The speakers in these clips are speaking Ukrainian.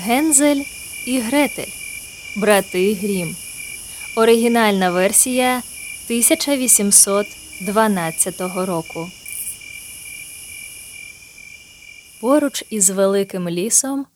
Гензель і Гретель. Брати Грім. Оригінальна версія 1812 року. Поруч із великим лісом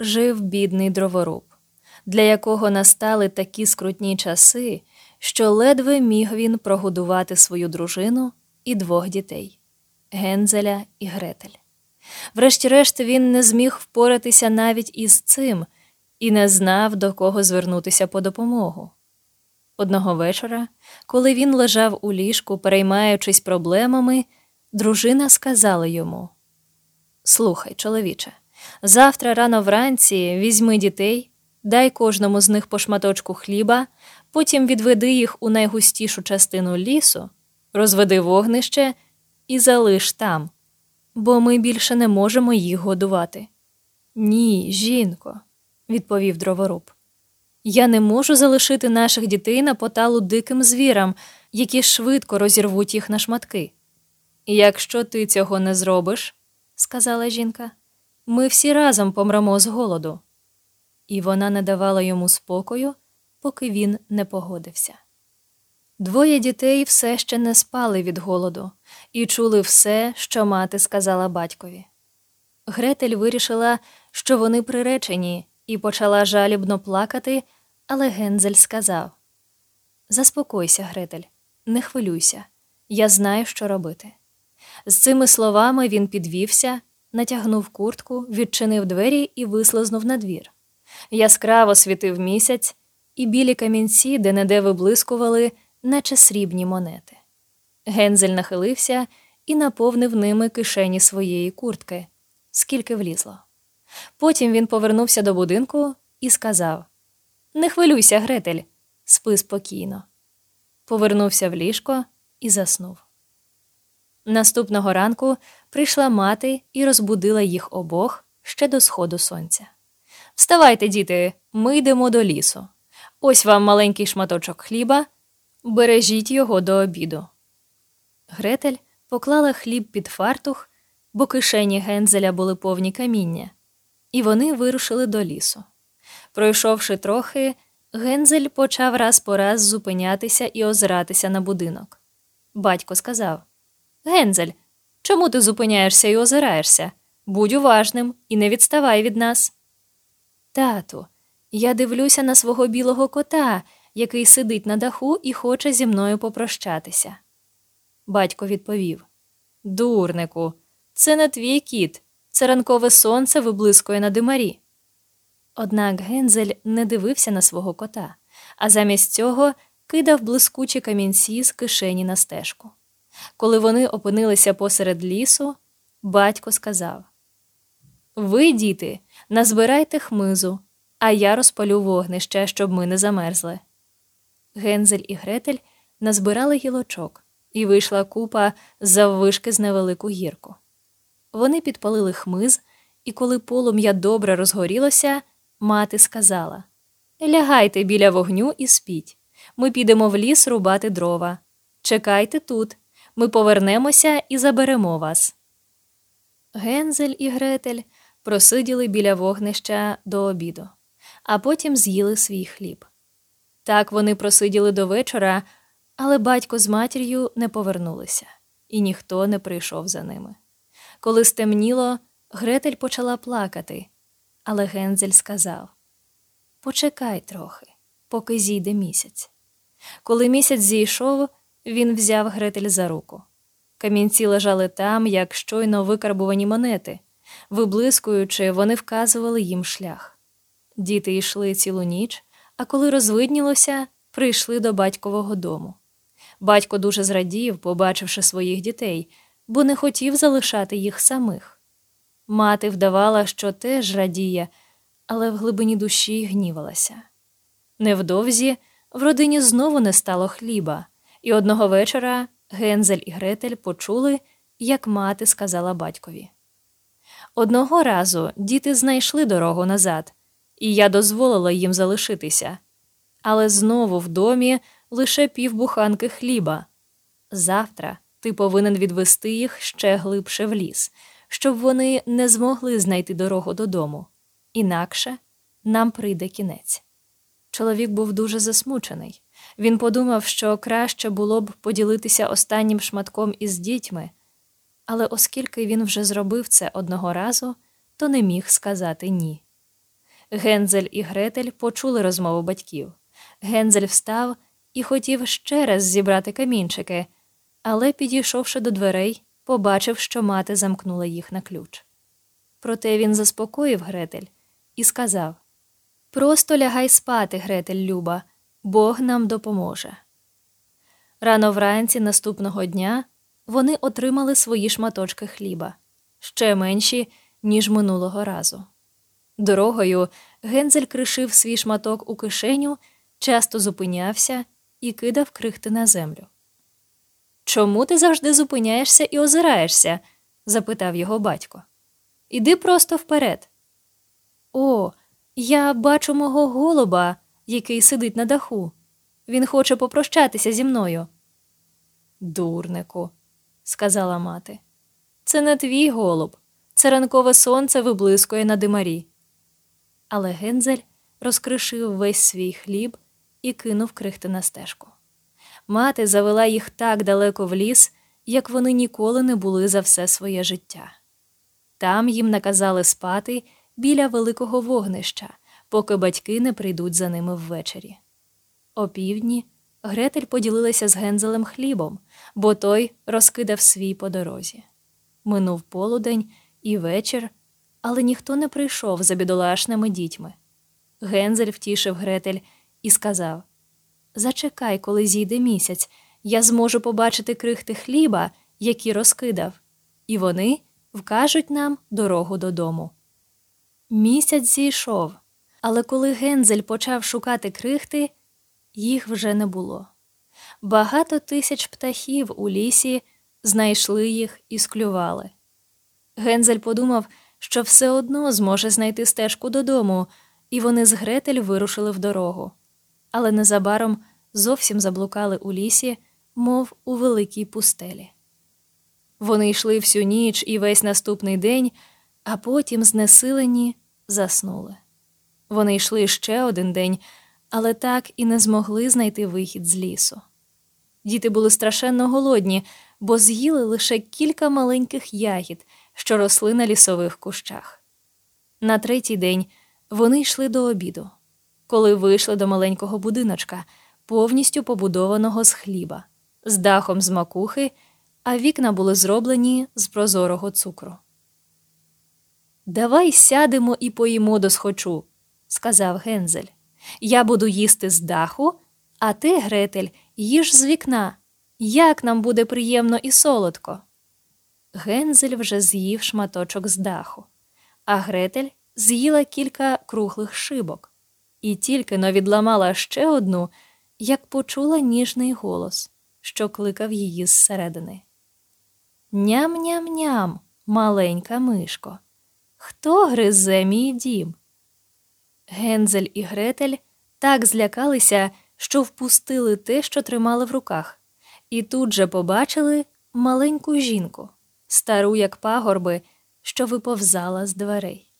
жив бідний дроворуб, для якого настали такі скрутні часи, що ледве міг він прогодувати свою дружину і двох дітей Гензеля і Гретель. Врешті-решт він не зміг впоратися навіть із цим і не знав, до кого звернутися по допомогу. Одного вечора, коли він лежав у ліжку, переймаючись проблемами, дружина сказала йому: Слухай, чоловіче, завтра рано вранці візьми дітей, дай кожному з них по шматочку хліба, потім відведи їх у найгустішу частину лісу, розведи вогнище і залиш там бо ми більше не можемо їх годувати. Ні, жінко, відповів дроворуб. Я не можу залишити наших дітей на поталу диким звірам, які швидко розірвуть їх на шматки. Якщо ти цього не зробиш, сказала жінка, ми всі разом помремо з голоду. І вона не давала йому спокою, поки він не погодився. Двоє дітей все ще не спали від голоду і чули все, що мати сказала батькові. Гретель вирішила, що вони приречені, і почала жалібно плакати, але Гензель сказав: Заспокойся, Гретель, не хвилюйся, я знаю, що робити. З цими словами він підвівся, натягнув куртку, відчинив двері і вислизнув на двір. Яскраво світив місяць, і білі камінці, де неде виблискували наче срібні монети. Гензель нахилився і наповнив ними кишені своєї куртки, скільки влізло. Потім він повернувся до будинку і сказав: Не хвилюйся, Гретель, спи спокійно. Повернувся в ліжко і заснув. Наступного ранку прийшла мати і розбудила їх обох ще до сходу сонця. Вставайте, діти, ми йдемо до лісу. Ось вам маленький шматочок хліба Бережіть його до обіду. Гретель поклала хліб під фартух, бо кишені гензеля були повні каміння, і вони вирушили до лісу. Пройшовши трохи, гензель почав раз по раз зупинятися і озиратися на будинок. Батько сказав Гензель, чому ти зупиняєшся і озираєшся? Будь уважним і не відставай від нас. Тату, я дивлюся на свого білого кота який сидить на даху і хоче зі мною попрощатися. Батько відповів Дурнику, це не твій кіт, це ранкове сонце виблискує на димарі. Однак Гензель не дивився на свого кота, а замість цього кидав блискучі камінці з кишені на стежку. Коли вони опинилися посеред лісу, батько сказав Ви, діти, назбирайте хмизу, а я розпалю вогнище, щоб ми не замерзли. Гензель і Гретель назбирали гілочок, і вийшла купа заввишки з невелику гірку. Вони підпалили хмиз, і коли полум'я добре розгорілося, мати сказала Лягайте біля вогню і спіть. Ми підемо в ліс рубати дрова. Чекайте тут, ми повернемося і заберемо вас. Гензель і Гретель просиділи біля вогнища до обіду, а потім з'їли свій хліб. Так вони просиділи до вечора, але батько з матір'ю не повернулися, і ніхто не прийшов за ними. Коли стемніло, Гретель почала плакати, але Гензель сказав Почекай трохи, поки зійде місяць. Коли місяць зійшов, він взяв Гретель за руку. Камінці лежали там, як щойно викарбувані монети, виблискуючи, вони вказували їм шлях. Діти йшли цілу ніч а коли розвиднілося, прийшли до батькового дому. Батько дуже зрадів, побачивши своїх дітей, бо не хотів залишати їх самих. Мати вдавала, що теж радіє, але в глибині душі гнівалася. Невдовзі в родині знову не стало хліба, і одного вечора Гензель і Гретель почули, як мати сказала батькові. Одного разу діти знайшли дорогу назад, і я дозволила їм залишитися. Але знову в домі лише півбуханки хліба. Завтра ти повинен відвести їх ще глибше в ліс, щоб вони не змогли знайти дорогу додому. Інакше нам прийде кінець. Чоловік був дуже засмучений. Він подумав, що краще було б поділитися останнім шматком із дітьми, але оскільки він вже зробив це одного разу, то не міг сказати ні. Гензель і Гретель почули розмову батьків. Гензель встав і хотів ще раз зібрати камінчики, але, підійшовши до дверей, побачив, що мати замкнула їх на ключ. Проте він заспокоїв Гретель і сказав Просто лягай спати, Гретель Люба, Бог нам допоможе. Рано вранці наступного дня вони отримали свої шматочки хліба, ще менші, ніж минулого разу. Дорогою Гензель кришив свій шматок у кишеню, часто зупинявся і кидав крихти на землю. Чому ти завжди зупиняєшся і озираєшся? запитав його батько. Іди просто вперед. О, я бачу мого голуба, який сидить на даху. Він хоче попрощатися зі мною. Дурнику, сказала мати. Це не твій голуб, це ранкове сонце виблискує на димарі. Але Гензель розкришив весь свій хліб і кинув крихти на стежку. Мати завела їх так далеко в ліс, як вони ніколи не були за все своє життя. Там їм наказали спати біля великого вогнища, поки батьки не прийдуть за ними ввечері. О півдні Гретель поділилася з Гензелем хлібом, бо той розкидав свій по дорозі. Минув полудень і вечір, але ніхто не прийшов за бідолашними дітьми. Гензель втішив Гретель і сказав Зачекай, коли зійде місяць, я зможу побачити крихти хліба, які розкидав, і вони вкажуть нам дорогу додому. Місяць зійшов, але коли Гензель почав шукати крихти, їх вже не було. Багато тисяч птахів у лісі знайшли їх і склювали. Гензель подумав, що все одно зможе знайти стежку додому, і вони з Гретель вирушили в дорогу. Але незабаром зовсім заблукали у лісі, мов у великій пустелі. Вони йшли всю ніч і весь наступний день, а потім, знесилені, заснули. Вони йшли ще один день, але так і не змогли знайти вихід з лісу. Діти були страшенно голодні, бо з'їли лише кілька маленьких ягід, що росли на лісових кущах. На третій день вони йшли до обіду, коли вийшли до маленького будиночка, повністю побудованого з хліба, з дахом з макухи, а вікна були зроблені з прозорого цукру. Давай сядемо і поїмо досхочу, сказав Гензель. Я буду їсти з даху, а ти, Гретель, їж з вікна. Як нам буде приємно і солодко. Гензель вже з'їв шматочок з даху, а Гретель з'їла кілька круглих шибок, і тільки но відламала ще одну, як почула ніжний голос, що кликав її зсередини. Ням-ням-ням, маленька мишко. Хто гризе мій дім? Гензель і Гретель так злякалися, що впустили те, що тримали в руках, і тут же побачили маленьку жінку, стару, як пагорби, що виповзала з дверей.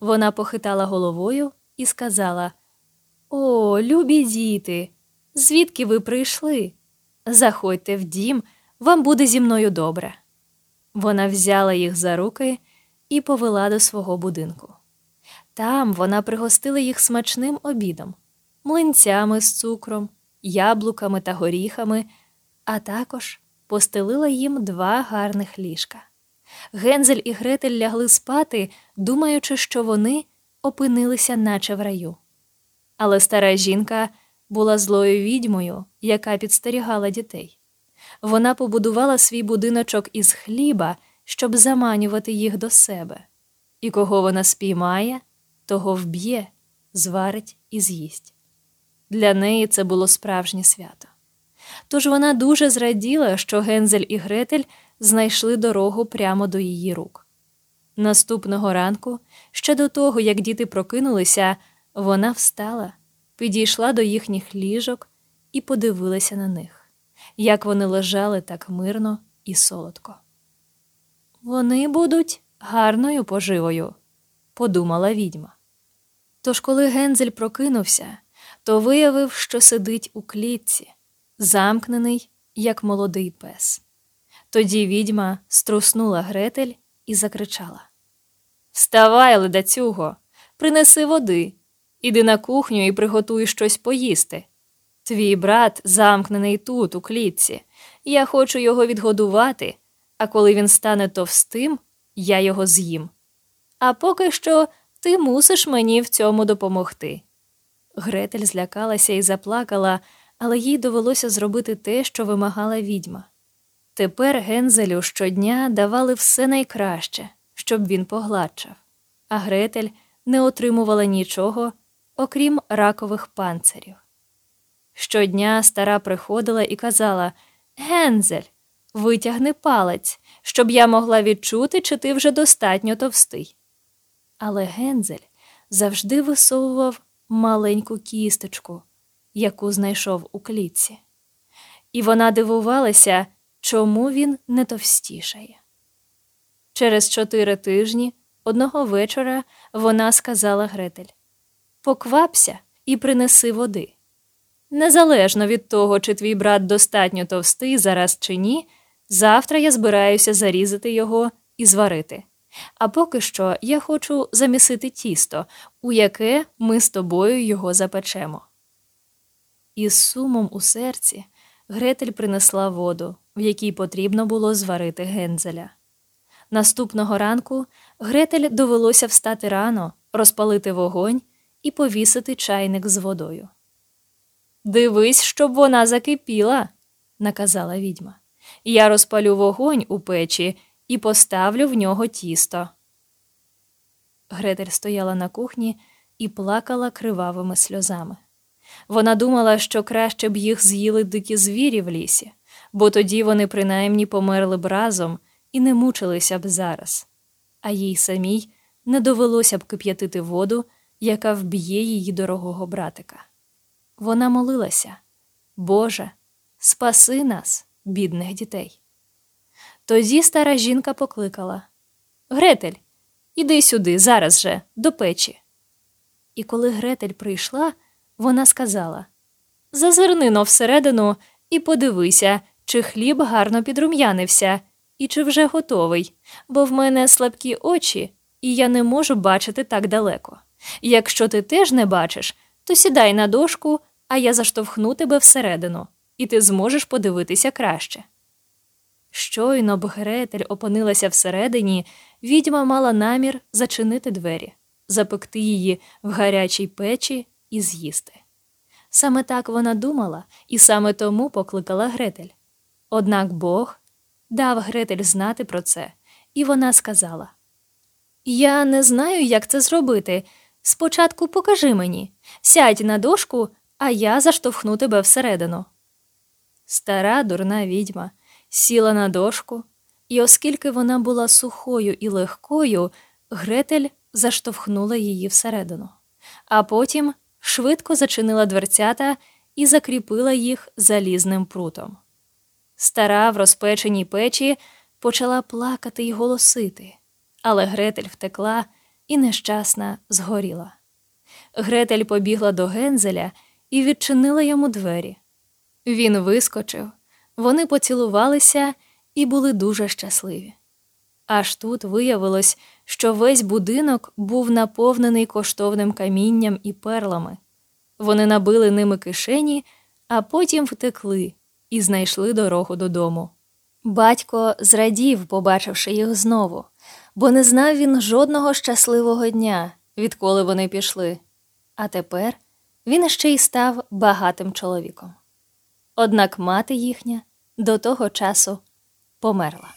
Вона похитала головою і сказала О, любі діти, звідки ви прийшли? Заходьте в дім, вам буде зі мною добре. Вона взяла їх за руки і повела до свого будинку. Там вона пригостила їх смачним обідом, млинцями з цукром, яблуками та горіхами, а також постелила їм два гарних ліжка. Гензель і Гретель лягли спати, думаючи, що вони опинилися, наче в раю. Але стара жінка була злою відьмою, яка підстерігала дітей. Вона побудувала свій будиночок із хліба, щоб заманювати їх до себе, і кого вона спіймає, того вб'є, зварить і з'їсть. Для неї це було справжнє свято. Тож вона дуже зраділа, що Гензель і Гретель знайшли дорогу прямо до її рук. Наступного ранку, ще до того, як діти прокинулися, вона встала, підійшла до їхніх ліжок і подивилася на них, як вони лежали так мирно і солодко. Вони будуть гарною поживою, подумала відьма. Тож, коли Гензель прокинувся, то виявив, що сидить у клітці, замкнений, як молодий пес. Тоді відьма струснула Гретель і закричала Вставай, ледацюго, принеси води, іди на кухню і приготуй щось поїсти. Твій брат замкнений тут, у клітці. Я хочу його відгодувати, а коли він стане товстим, я його з'їм. А поки що ти мусиш мені в цьому допомогти. Гретель злякалася і заплакала, але їй довелося зробити те, що вимагала відьма. Тепер Гензелю щодня давали все найкраще, щоб він погладшав, а Гретель не отримувала нічого, окрім ракових панцирів. Щодня стара приходила і казала Гензель, витягни палець, щоб я могла відчути, чи ти вже достатньо товстий. Але Гензель завжди висовував маленьку кісточку, яку знайшов у клітці, і вона дивувалася, чому він не товстішає. Через чотири тижні одного вечора вона сказала Гретель Поквапся і принеси води. Незалежно від того, чи твій брат достатньо товстий зараз чи ні, завтра я збираюся зарізати його і зварити. А поки що я хочу замісити тісто, у яке ми з тобою його запечемо. Із сумом у серці Гретель принесла воду, в якій потрібно було зварити гензеля. Наступного ранку Гретель довелося встати рано, розпалити вогонь і повісити чайник з водою. Дивись, щоб вона закипіла, наказала відьма. Я розпалю вогонь у печі і поставлю в нього тісто. Гретель стояла на кухні і плакала кривавими сльозами. Вона думала, що краще б їх з'їли дикі звірі в лісі, бо тоді вони принаймні померли б разом і не мучилися б зараз, а їй самій не довелося б кип'ятити воду, яка вб'є її дорогого братика. Вона молилася Боже, спаси нас, бідних дітей. Тоді стара жінка покликала Гретель, іди сюди, зараз же, до печі. І коли Гретель прийшла, вона сказала Зазирни но всередину і подивися, чи хліб гарно підрум'янився, і чи вже готовий, бо в мене слабкі очі, і я не можу бачити так далеко. Якщо ти теж не бачиш, то сідай на дошку, а я заштовхну тебе всередину, і ти зможеш подивитися краще. Щойно б Гретель опинилася всередині, відьма мала намір зачинити двері, запекти її в гарячій печі і з'їсти. Саме так вона думала і саме тому покликала Гретель. Однак Бог дав Гретель знати про це, і вона сказала: Я не знаю, як це зробити. Спочатку покажи мені, сядь на дошку, а я заштовхну тебе всередину. Стара дурна відьма сіла на дошку, і, оскільки вона була сухою і легкою, Гретель заштовхнула її всередину, а потім швидко зачинила дверцята і закріпила їх залізним прутом. Стара в розпеченій печі почала плакати й голосити, але Гретель втекла і нещасна згоріла. Гретель побігла до Гензеля і відчинила йому двері. Він вискочив, вони поцілувалися і були дуже щасливі. Аж тут виявилось, що весь будинок був наповнений коштовним камінням і перлами. Вони набили ними кишені, а потім втекли і знайшли дорогу додому. Батько зрадів, побачивши їх знову, бо не знав він жодного щасливого дня, відколи вони пішли. А тепер він ще й став багатим чоловіком. Однак мати їхня до того часу померла.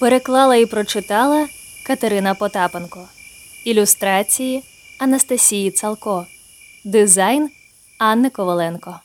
Переклала і прочитала Катерина Потапенко, ілюстрації Анастасії Цалко, дизайн Анни Коваленко.